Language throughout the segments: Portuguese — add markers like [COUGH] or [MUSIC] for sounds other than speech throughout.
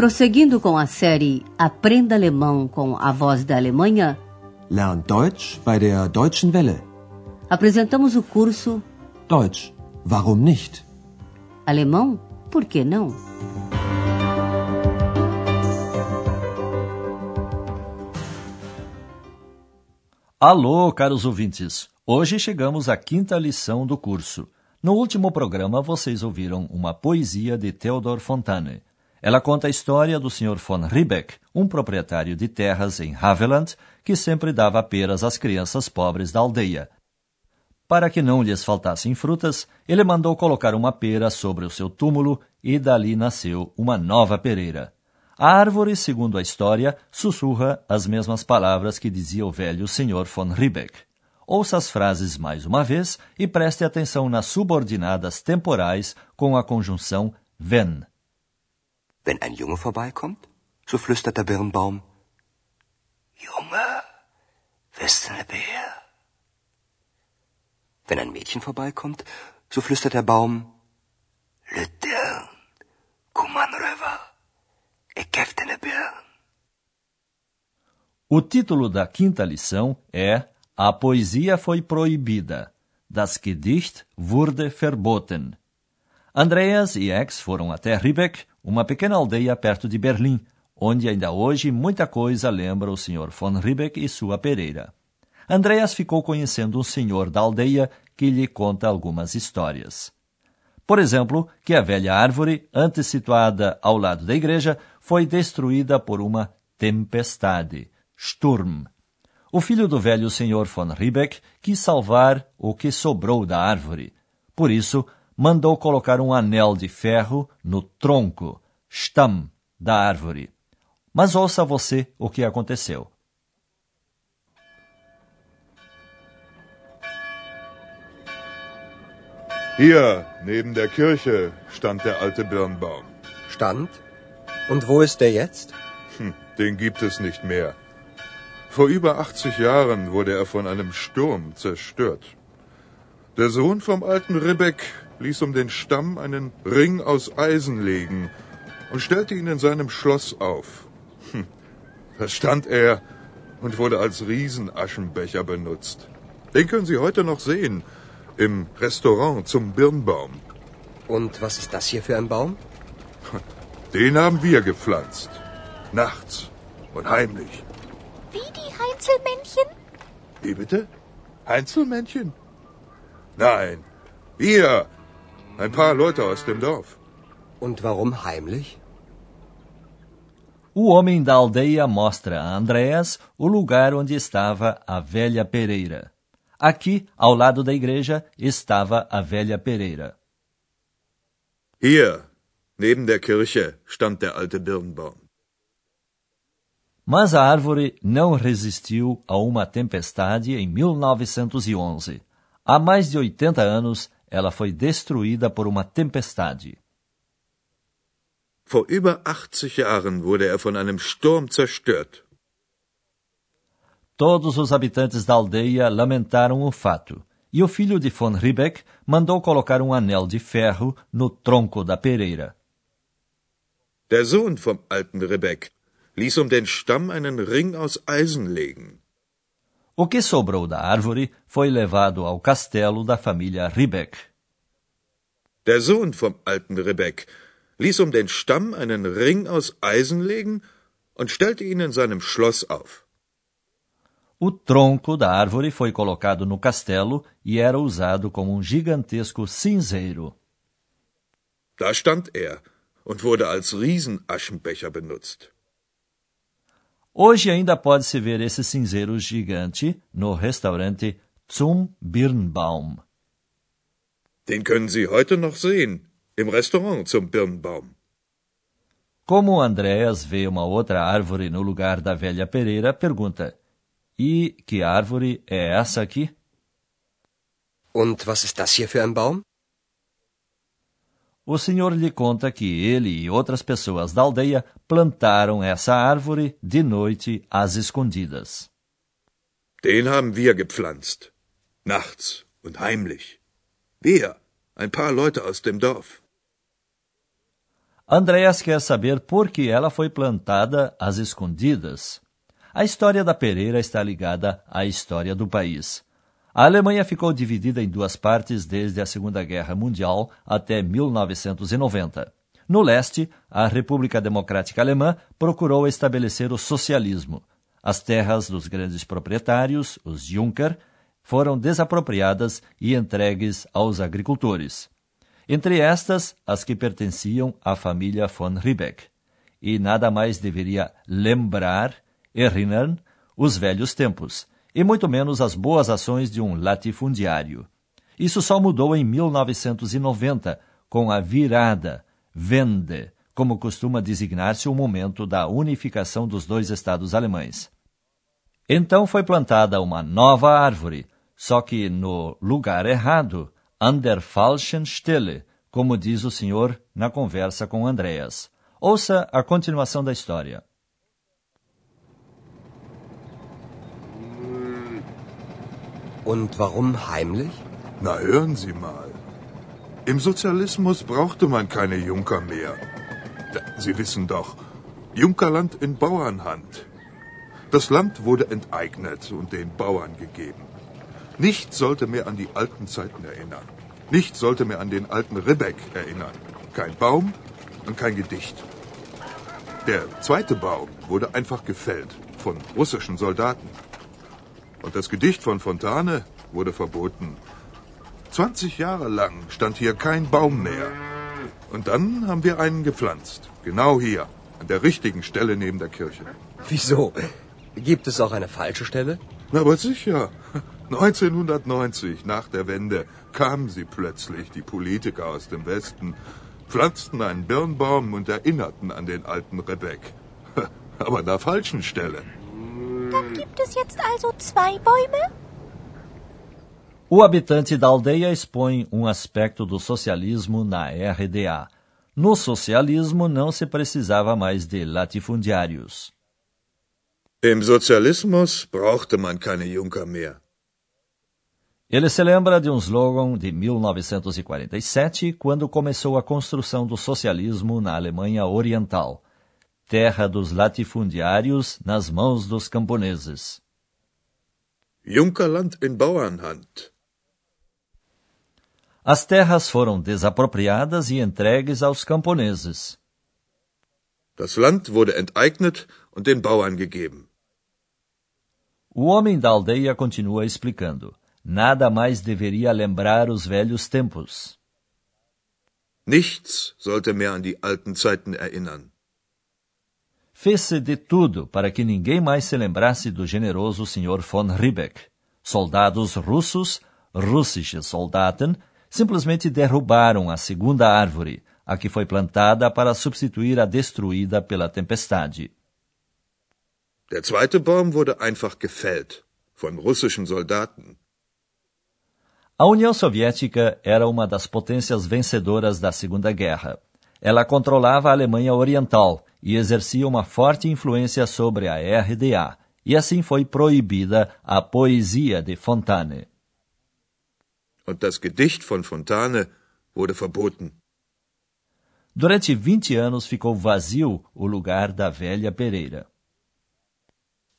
Prosseguindo com a série Aprenda Alemão com a Voz da Alemanha, Lernt Deutsch bei der Deutschen Welle. apresentamos o curso Deutsch, warum nicht? Alemão, por que não? Alô, caros ouvintes! Hoje chegamos à quinta lição do curso. No último programa, vocês ouviram uma poesia de Theodor Fontane. Ela conta a história do Sr. von Riebeck, um proprietário de terras em Haveland, que sempre dava peras às crianças pobres da aldeia. Para que não lhes faltassem frutas, ele mandou colocar uma pera sobre o seu túmulo e dali nasceu uma nova pereira. A árvore, segundo a história, sussurra as mesmas palavras que dizia o velho Sr. von Riebeck. Ouça as frases mais uma vez e preste atenção nas subordinadas temporais com a conjunção wenn. Wenn ein Junge vorbeikommt, so flüstert der Birnbaum, Junge, bist du ne Bär? Wenn ein Mädchen vorbeikommt, so flüstert der Baum, an rüber, ich geb dir ne Birn. O título da quinta lição é A Poesia Foi Proibida. Das Gedicht wurde verboten. Andreas e Ex foram até Riebeck, uma pequena aldeia perto de Berlim, onde ainda hoje muita coisa lembra o Sr. von Riebeck e sua pereira. Andreas ficou conhecendo um senhor da aldeia que lhe conta algumas histórias. Por exemplo, que a velha árvore, antes situada ao lado da igreja, foi destruída por uma tempestade, Sturm. O filho do velho senhor von Riebeck quis salvar o que sobrou da árvore. Por isso, mandou colocar um anel de ferro no tronco, Stamm, da árvore. Mas ouça você o que aconteceu. Hier, neben der Kirche, stand der alte Birnbaum. Stand? Und wo ist der jetzt? Hm, den gibt es nicht mehr. Vor über 80 Jahren wurde er von einem Sturm zerstört. Der Sohn vom alten Ribbeck ließ um den Stamm einen Ring aus Eisen legen und stellte ihn in seinem Schloss auf. Hm, da stand er und wurde als Riesenaschenbecher benutzt. Den können Sie heute noch sehen im Restaurant zum Birnbaum. Und was ist das hier für ein Baum? Den haben wir gepflanzt. Nachts und heimlich. Wie die Heinzelmännchen? Wie bitte? Einzelmännchen? Nein, wir. Ein paar Leute aus dem Dorf. Und warum heimlich? O homem da aldeia mostra a Andreas o lugar onde estava a velha pereira. Aqui, ao lado da igreja, estava a velha pereira. Hier, neben der Kirche, stand der alte Birnbaum. Mas a árvore não resistiu a uma tempestade em 1911. Há mais de 80 anos, ela foi destruída por uma tempestade. Vor über 80 Jahren wurde er von einem Sturm zerstört. Todos os habitantes da aldeia lamentaram o fato, e o filho de von Riebeck mandou colocar um anel de ferro no tronco da pereira. Der Sohn vom alten Rebek ließ um den Stamm einen Ring aus Eisen legen. O que sobrou da árvore foi levado ao castelo da família Riebeck. Der Sohn vom alten Rebek ließ um den Stamm einen Ring aus Eisen legen und stellte ihn in seinem Schloss auf. O tronco da árvore foi colocado no castelo e era usado como um gigantesco cinzeiro. Da stand er und wurde als Riesenaschenbecher benutzt. Hoje ainda pode-se ver esse cinzeiro gigante no restaurante Zum Birnbaum. Den können Sie heute noch sehen im Restaurant zum Birnbaum. Como Andréas vê uma outra árvore no lugar da velha pereira, pergunta: E que árvore é essa aqui? Und was ist das hier für ein Baum? O senhor lhe conta que ele e outras pessoas da aldeia plantaram essa árvore de noite às escondidas. Den haben wir gepflanzt. Nachts und heimlich. Wir, ein paar Leute aus dem Dorf. Andreas quer saber por que ela foi plantada às escondidas. A história da pereira está ligada à história do país. A Alemanha ficou dividida em duas partes desde a Segunda Guerra Mundial até 1990. No leste, a República Democrática Alemã procurou estabelecer o socialismo. As terras dos grandes proprietários, os Junker, foram desapropriadas e entregues aos agricultores. Entre estas, as que pertenciam à família von Riebeck. E nada mais deveria lembrar, erinnern, os velhos tempos, e muito menos as boas ações de um latifundiário. Isso só mudou em 1990, com a virada, Wende, como costuma designar-se o momento da unificação dos dois estados alemães. Então foi plantada uma nova árvore, só que no lugar errado, an der falschen Stelle, como diz o senhor na conversa com Andreas. Ouça a continuação da história. Und warum heimlich? Na, hören Sie mal. Im Sozialismus brauchte man keine Junker mehr. Sie wissen doch, Junkerland in Bauernhand. Das Land wurde enteignet und den Bauern gegeben. Nichts sollte mehr an die alten Zeiten erinnern. Nichts sollte mehr an den alten Ribbeck erinnern. Kein Baum und kein Gedicht. Der zweite Baum wurde einfach gefällt von russischen Soldaten. Und das Gedicht von Fontane wurde verboten. 20 Jahre lang stand hier kein Baum mehr. Und dann haben wir einen gepflanzt. Genau hier, an der richtigen Stelle neben der Kirche. Wieso? Gibt es auch eine falsche Stelle? Na, aber sicher. [LAUGHS] 1990, nach der Wende, kamen sie plötzlich, die Politiker aus dem Westen, pflanzten einen Birnbaum und erinnerten an den alten Rebek. [LAUGHS] Aber an der falschen Stelle. Dann gibt es jetzt also zwei Bäume? O habitante da aldeia expõe um aspecto do socialismo na RDA. No socialismo não se precisava mais de latifundiários. Im Sozialismus brauchte man keine Junker mehr. Ele se lembra de um slogan de 1947, quando começou a construção do socialismo na Alemanha Oriental: Terra dos latifundiários nas mãos dos camponeses. Junkerland in Bauernhand. As terras foram desapropriadas e entregues aos camponeses. Das Land wurde enteignet und den Bauern gegeben. O homem da aldeia continua explicando nada mais deveria lembrar os velhos tempos. Nichts sollte mehr an die alten Zeiten erinnern. Fez-se de tudo para que ninguém mais se lembrasse do generoso Sr. von Riebeck. Soldados russos, russische Soldaten, simplesmente derrubaram a segunda árvore, a que foi plantada para substituir a destruída pela tempestade. Der zweite Baum wurde einfach gefällt von russischen Soldaten. A União Soviética era uma das potências vencedoras da Segunda Guerra. Ela controlava a Alemanha Oriental e exercia uma forte influência sobre a RDA, e assim foi proibida a poesia de Fontane. Und das Gedicht von Fontane wurde verboten. Durante 20 anos ficou vazio o lugar da velha Pereira.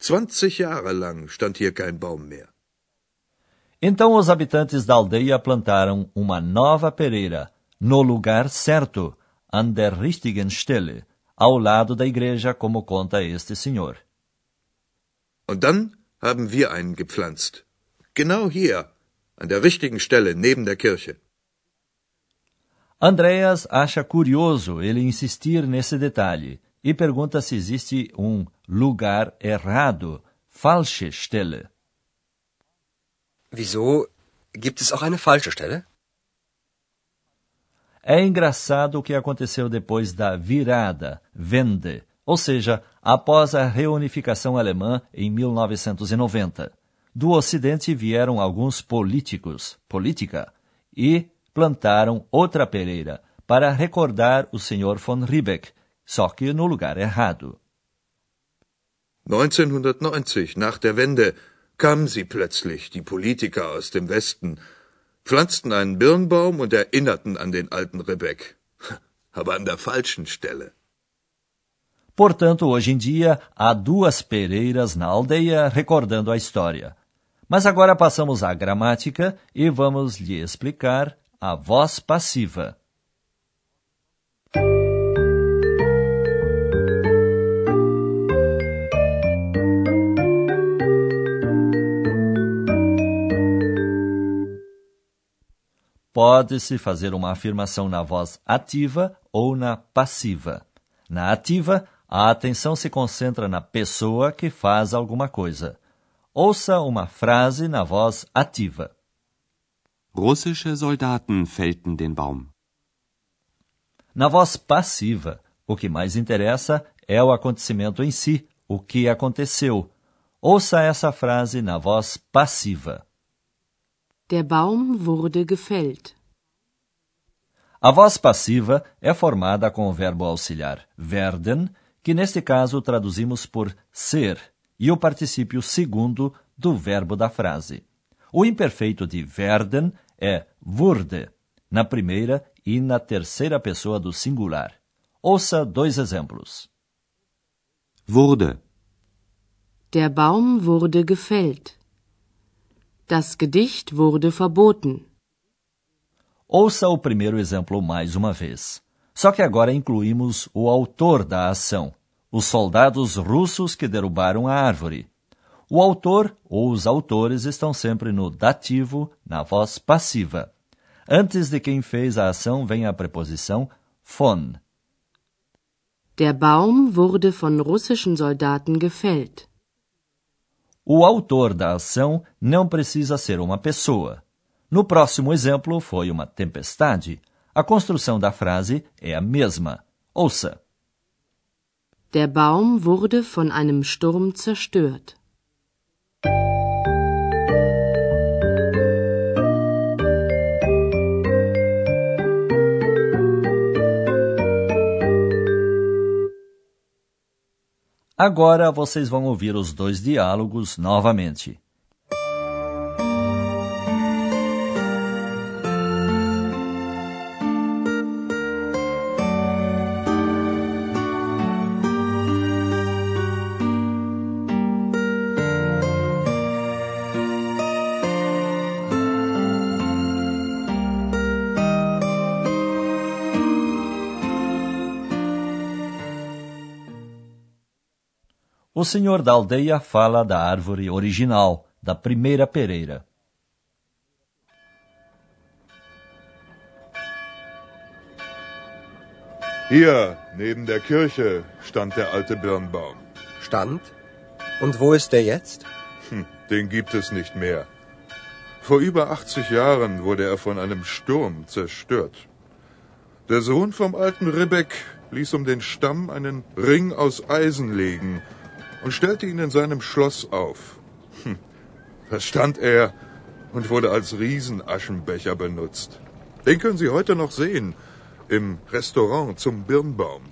20 Jahre lang stand hier kein Baum mehr. Então os habitantes da aldeia plantaram uma nova pereira, no lugar certo, an der richtigen Stelle, ao lado da igreja, como conta este senhor. Und dann haben wir einen gepflanzt. Genau hier, an der richtigen Stelle neben der Kirche. Andreas acha curioso ele insistir nesse detalhe e pergunta se existe um lugar errado, falsche Stelle. Wieso? Gibt es auch eine falsche Stelle? É engraçado o que aconteceu depois da virada, Wende, ou seja, após a reunificação alemã em 1990. Do Ocidente vieram alguns políticos, política, e plantaram outra pereira para recordar o Sr. von Riebeck, só que no lugar errado. 1990, nach der Wende, kamen sie plötzlich, die Politiker aus dem Westen, pflanzten einen Birnbaum und erinnerten an den alten Rebek. [LAUGHS] aber an der falschen Stelle. Portanto, hoje em dia, há duas pereiras na aldeia recordando a história. Mas agora passamos à gramática e vamos lhe explicar a voz passiva. Pode-se fazer uma afirmação na voz ativa ou na passiva. Na ativa, a atenção se concentra na pessoa que faz alguma coisa. Ouça uma frase na voz ativa. Russische Soldaten fällten den Baum. Na voz passiva, o que mais interessa é o acontecimento em si, o que aconteceu. Ouça essa frase na voz passiva. Der Baum wurde gefällt. A voz passiva é formada com o verbo auxiliar werden que neste caso traduzimos por ser, e o particípio segundo do verbo da frase. O imperfeito de werden é wurde, na primeira e na terceira pessoa do singular. Ouça dois exemplos. Wurde. Der Baum wurde gefällt. Das Gedicht wurde verboten. Ouça o primeiro exemplo mais uma vez. Só que agora incluímos o autor da ação, os soldados russos que derrubaram a árvore. O autor ou os autores estão sempre no dativo, na voz passiva. Antes de quem fez a ação vem a preposição von. Der Baum wurde von russischen Soldaten gefällt. O autor da ação não precisa ser uma pessoa. No próximo exemplo foi uma tempestade. A construção da frase é a mesma. Ouça. Der Baum wurde von einem Sturm zerstört. Agora vocês vão ouvir os dois diálogos novamente. O senhor da aldeia fala da árvore original, da primeira pereira. Hier, neben der Kirche, stand der alte Birnbaum. Stand? Und wo ist der jetzt? Hm, den gibt es nicht mehr. Vor über 80 Jahren wurde er von einem Sturm zerstört. Der Sohn vom alten Ribbeck ließ um den Stamm einen Ring aus Eisen legen und stellte ihn in seinem Schloss auf. Hm, da stand er und wurde als Riesenaschenbecher benutzt. Den können Sie heute noch sehen im Restaurant zum Birnbaum.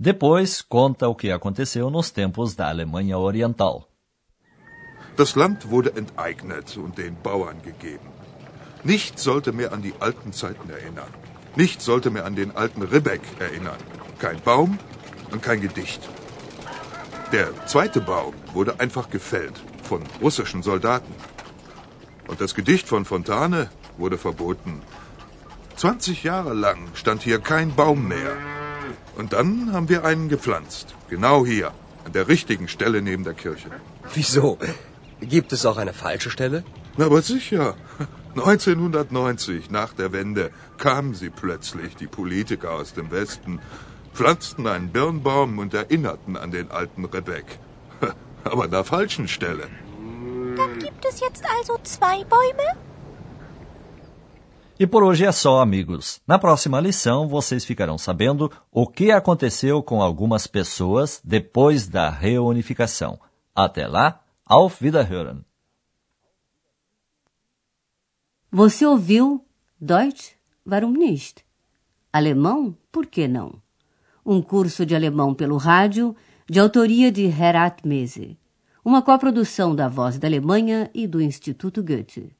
Depois conta o que aconteceu nos tempos da Alemanha Oriental. Das Land wurde enteignet und den Bauern gegeben. Nichts sollte mehr an die alten Zeiten erinnern. Nichts sollte mehr an den alten Ribbeck erinnern. Kein Baum und kein Gedicht. Der zweite Baum wurde einfach gefällt von russischen Soldaten. Und das Gedicht von Fontane wurde verboten. 20 Jahre lang stand hier kein Baum mehr. Und dann haben wir einen gepflanzt. Genau hier, an der richtigen Stelle neben der Kirche. Wieso? Gibt es auch eine falsche Stelle? Na, aber sicher. [LAUGHS] 1990, nach der Wende, kamen sie plötzlich, die Politiker aus dem Westen, pflanzten einen Birnbaum und erinnerten an den alten Rebek. [LAUGHS] Aber an der falschen Stelle. Dann gibt es jetzt also zwei Bäume? E por hoje é só, amigos. Na próxima lição, vocês ficarão sabendo o que aconteceu com algumas pessoas depois da reunificação. Até lá, auf Wiederhören! Você ouviu Deutsch? Warum nicht? Alemão? Por que não? Um curso de alemão pelo rádio, de autoria de Herat Mese. Uma coprodução da Voz da Alemanha e do Instituto Goethe.